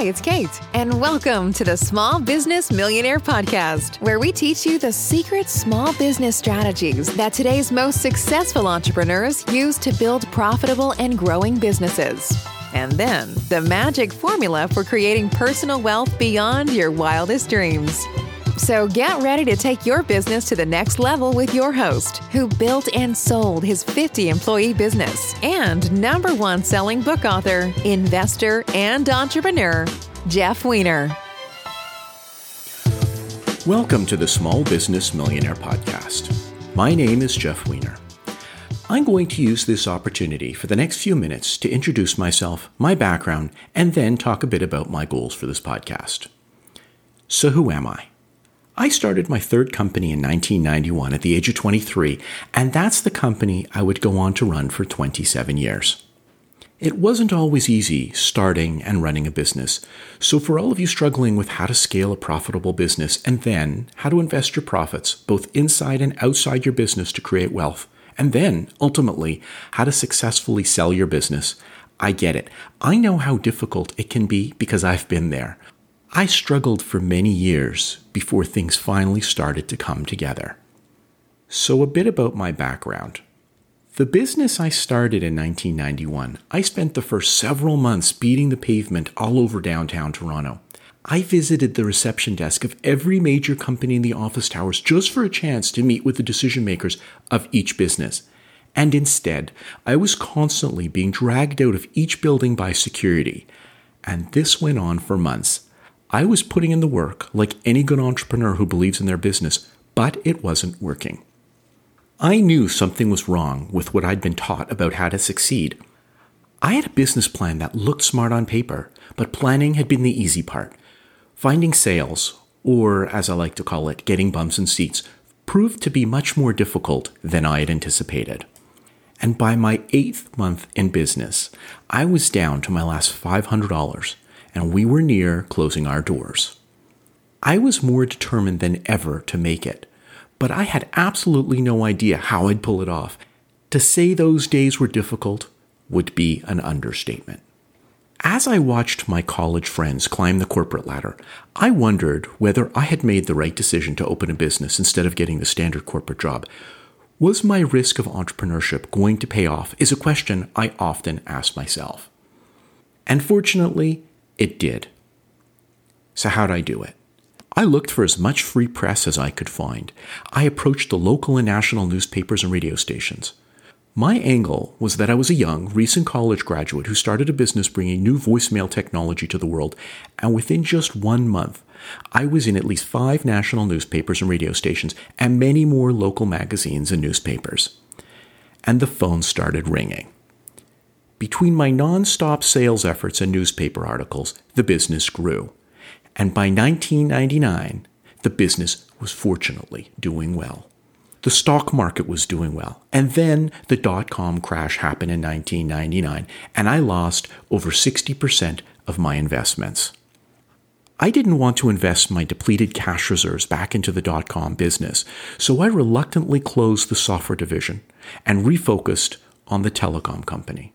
Hi, it's Kate, and welcome to the Small Business Millionaire Podcast, where we teach you the secret small business strategies that today's most successful entrepreneurs use to build profitable and growing businesses. And then the magic formula for creating personal wealth beyond your wildest dreams. So get ready to take your business to the next level with your host, who built and sold his 50 employee business, and number one selling book author, investor, and entrepreneur, Jeff Weiner. Welcome to the Small Business Millionaire Podcast. My name is Jeff Weiner. I'm going to use this opportunity for the next few minutes to introduce myself, my background, and then talk a bit about my goals for this podcast. So, who am I? I started my third company in 1991 at the age of 23, and that's the company I would go on to run for 27 years. It wasn't always easy starting and running a business. So, for all of you struggling with how to scale a profitable business and then how to invest your profits both inside and outside your business to create wealth, and then ultimately how to successfully sell your business, I get it. I know how difficult it can be because I've been there. I struggled for many years before things finally started to come together. So, a bit about my background. The business I started in 1991, I spent the first several months beating the pavement all over downtown Toronto. I visited the reception desk of every major company in the office towers just for a chance to meet with the decision makers of each business. And instead, I was constantly being dragged out of each building by security. And this went on for months. I was putting in the work like any good entrepreneur who believes in their business, but it wasn't working. I knew something was wrong with what I'd been taught about how to succeed. I had a business plan that looked smart on paper, but planning had been the easy part. Finding sales, or as I like to call it, getting bumps and seats, proved to be much more difficult than I had anticipated. And by my eighth month in business, I was down to my last $500 and we were near closing our doors. I was more determined than ever to make it, but I had absolutely no idea how I'd pull it off. To say those days were difficult would be an understatement. As I watched my college friends climb the corporate ladder, I wondered whether I had made the right decision to open a business instead of getting the standard corporate job. Was my risk of entrepreneurship going to pay off? Is a question I often ask myself. And fortunately, it did. So, how'd I do it? I looked for as much free press as I could find. I approached the local and national newspapers and radio stations. My angle was that I was a young, recent college graduate who started a business bringing new voicemail technology to the world, and within just one month, I was in at least five national newspapers and radio stations, and many more local magazines and newspapers. And the phone started ringing. Between my non-stop sales efforts and newspaper articles, the business grew. And by 1999, the business was fortunately doing well. The stock market was doing well. And then the dot com crash happened in 1999, and I lost over 60% of my investments. I didn't want to invest my depleted cash reserves back into the dot com business, so I reluctantly closed the software division and refocused on the telecom company.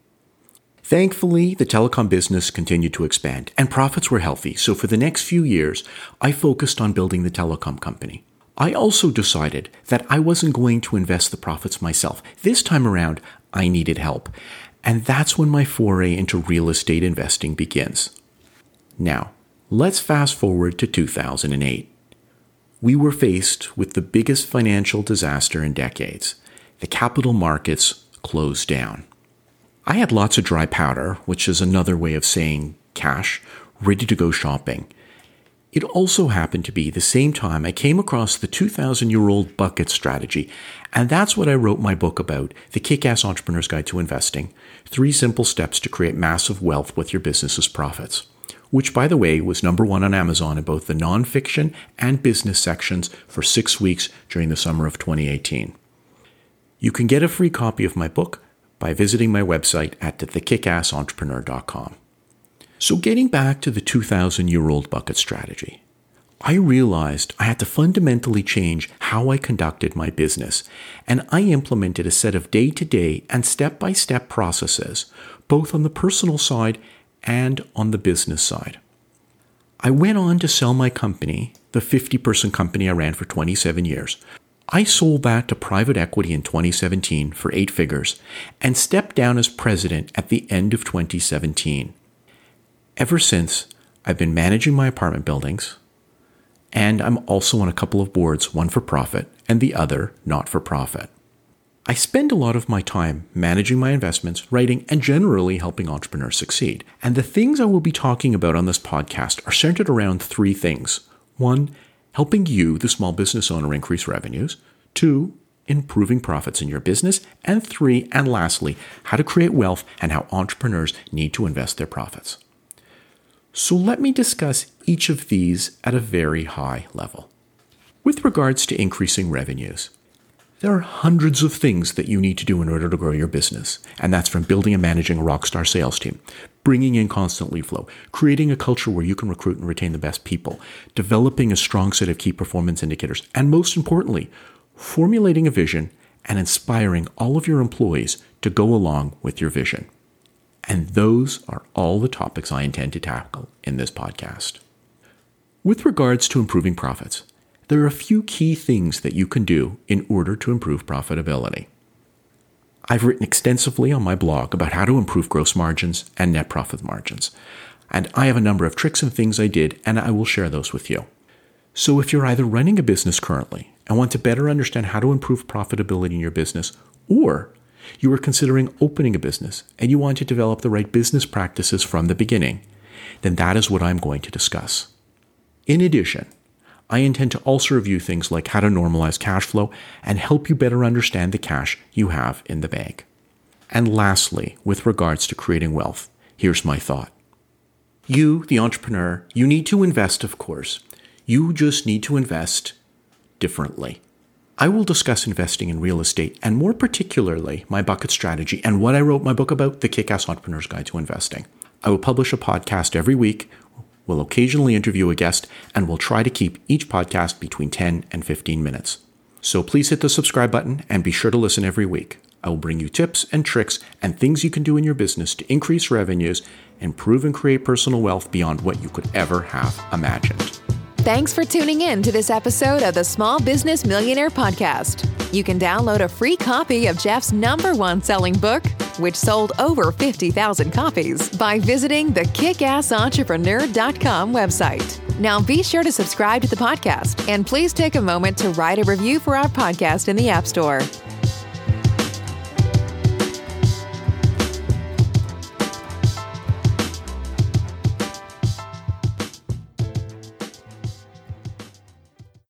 Thankfully, the telecom business continued to expand and profits were healthy, so for the next few years, I focused on building the telecom company. I also decided that I wasn't going to invest the profits myself. This time around, I needed help. And that's when my foray into real estate investing begins. Now, let's fast forward to 2008. We were faced with the biggest financial disaster in decades. The capital markets closed down. I had lots of dry powder, which is another way of saying cash, ready to go shopping. It also happened to be the same time I came across the 2,000 year old bucket strategy, and that's what I wrote my book about The Kick Ass Entrepreneur's Guide to Investing Three Simple Steps to Create Massive Wealth with Your Business's Profits, which, by the way, was number one on Amazon in both the nonfiction and business sections for six weeks during the summer of 2018. You can get a free copy of my book by visiting my website at thekickass.entrepreneur.com. So, getting back to the 2,000 year old bucket strategy, I realized I had to fundamentally change how I conducted my business, and I implemented a set of day to day and step by step processes, both on the personal side and on the business side. I went on to sell my company, the 50 person company I ran for 27 years. I sold that to private equity in 2017 for eight figures and stepped down as president at the end of 2017. Ever since, I've been managing my apartment buildings, and I'm also on a couple of boards, one for profit and the other not for profit. I spend a lot of my time managing my investments, writing, and generally helping entrepreneurs succeed. And the things I will be talking about on this podcast are centered around three things. One, helping you, the small business owner, increase revenues. Two, improving profits in your business. And three, and lastly, how to create wealth and how entrepreneurs need to invest their profits. So let me discuss each of these at a very high level. With regards to increasing revenues, there are hundreds of things that you need to do in order to grow your business, and that's from building and managing a rockstar sales team, bringing in constant lead flow, creating a culture where you can recruit and retain the best people, developing a strong set of key performance indicators, and most importantly, formulating a vision and inspiring all of your employees to go along with your vision. And those are all the topics I intend to tackle in this podcast. With regards to improving profits, there are a few key things that you can do in order to improve profitability. I've written extensively on my blog about how to improve gross margins and net profit margins, and I have a number of tricks and things I did, and I will share those with you. So if you're either running a business currently and want to better understand how to improve profitability in your business, or you are considering opening a business and you want to develop the right business practices from the beginning, then that is what I'm going to discuss. In addition, I intend to also review things like how to normalize cash flow and help you better understand the cash you have in the bank. And lastly, with regards to creating wealth, here's my thought. You, the entrepreneur, you need to invest, of course. You just need to invest differently. I will discuss investing in real estate and more particularly my bucket strategy and what I wrote my book about, The Kick Ass Entrepreneur's Guide to Investing. I will publish a podcast every week We'll occasionally interview a guest, and we'll try to keep each podcast between 10 and 15 minutes. So please hit the subscribe button and be sure to listen every week. I will bring you tips and tricks and things you can do in your business to increase revenues, improve and create personal wealth beyond what you could ever have imagined. Thanks for tuning in to this episode of the Small Business Millionaire Podcast. You can download a free copy of Jeff's number one selling book, which sold over 50,000 copies, by visiting the kickassentrepreneur.com website. Now be sure to subscribe to the podcast and please take a moment to write a review for our podcast in the App Store.